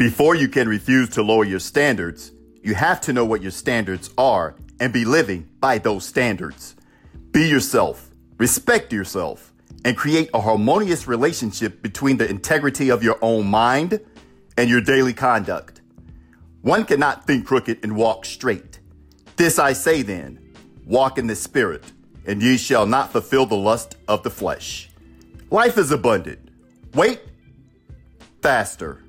Before you can refuse to lower your standards, you have to know what your standards are and be living by those standards. Be yourself, respect yourself, and create a harmonious relationship between the integrity of your own mind and your daily conduct. One cannot think crooked and walk straight. This I say then walk in the Spirit, and ye shall not fulfill the lust of the flesh. Life is abundant. Wait faster.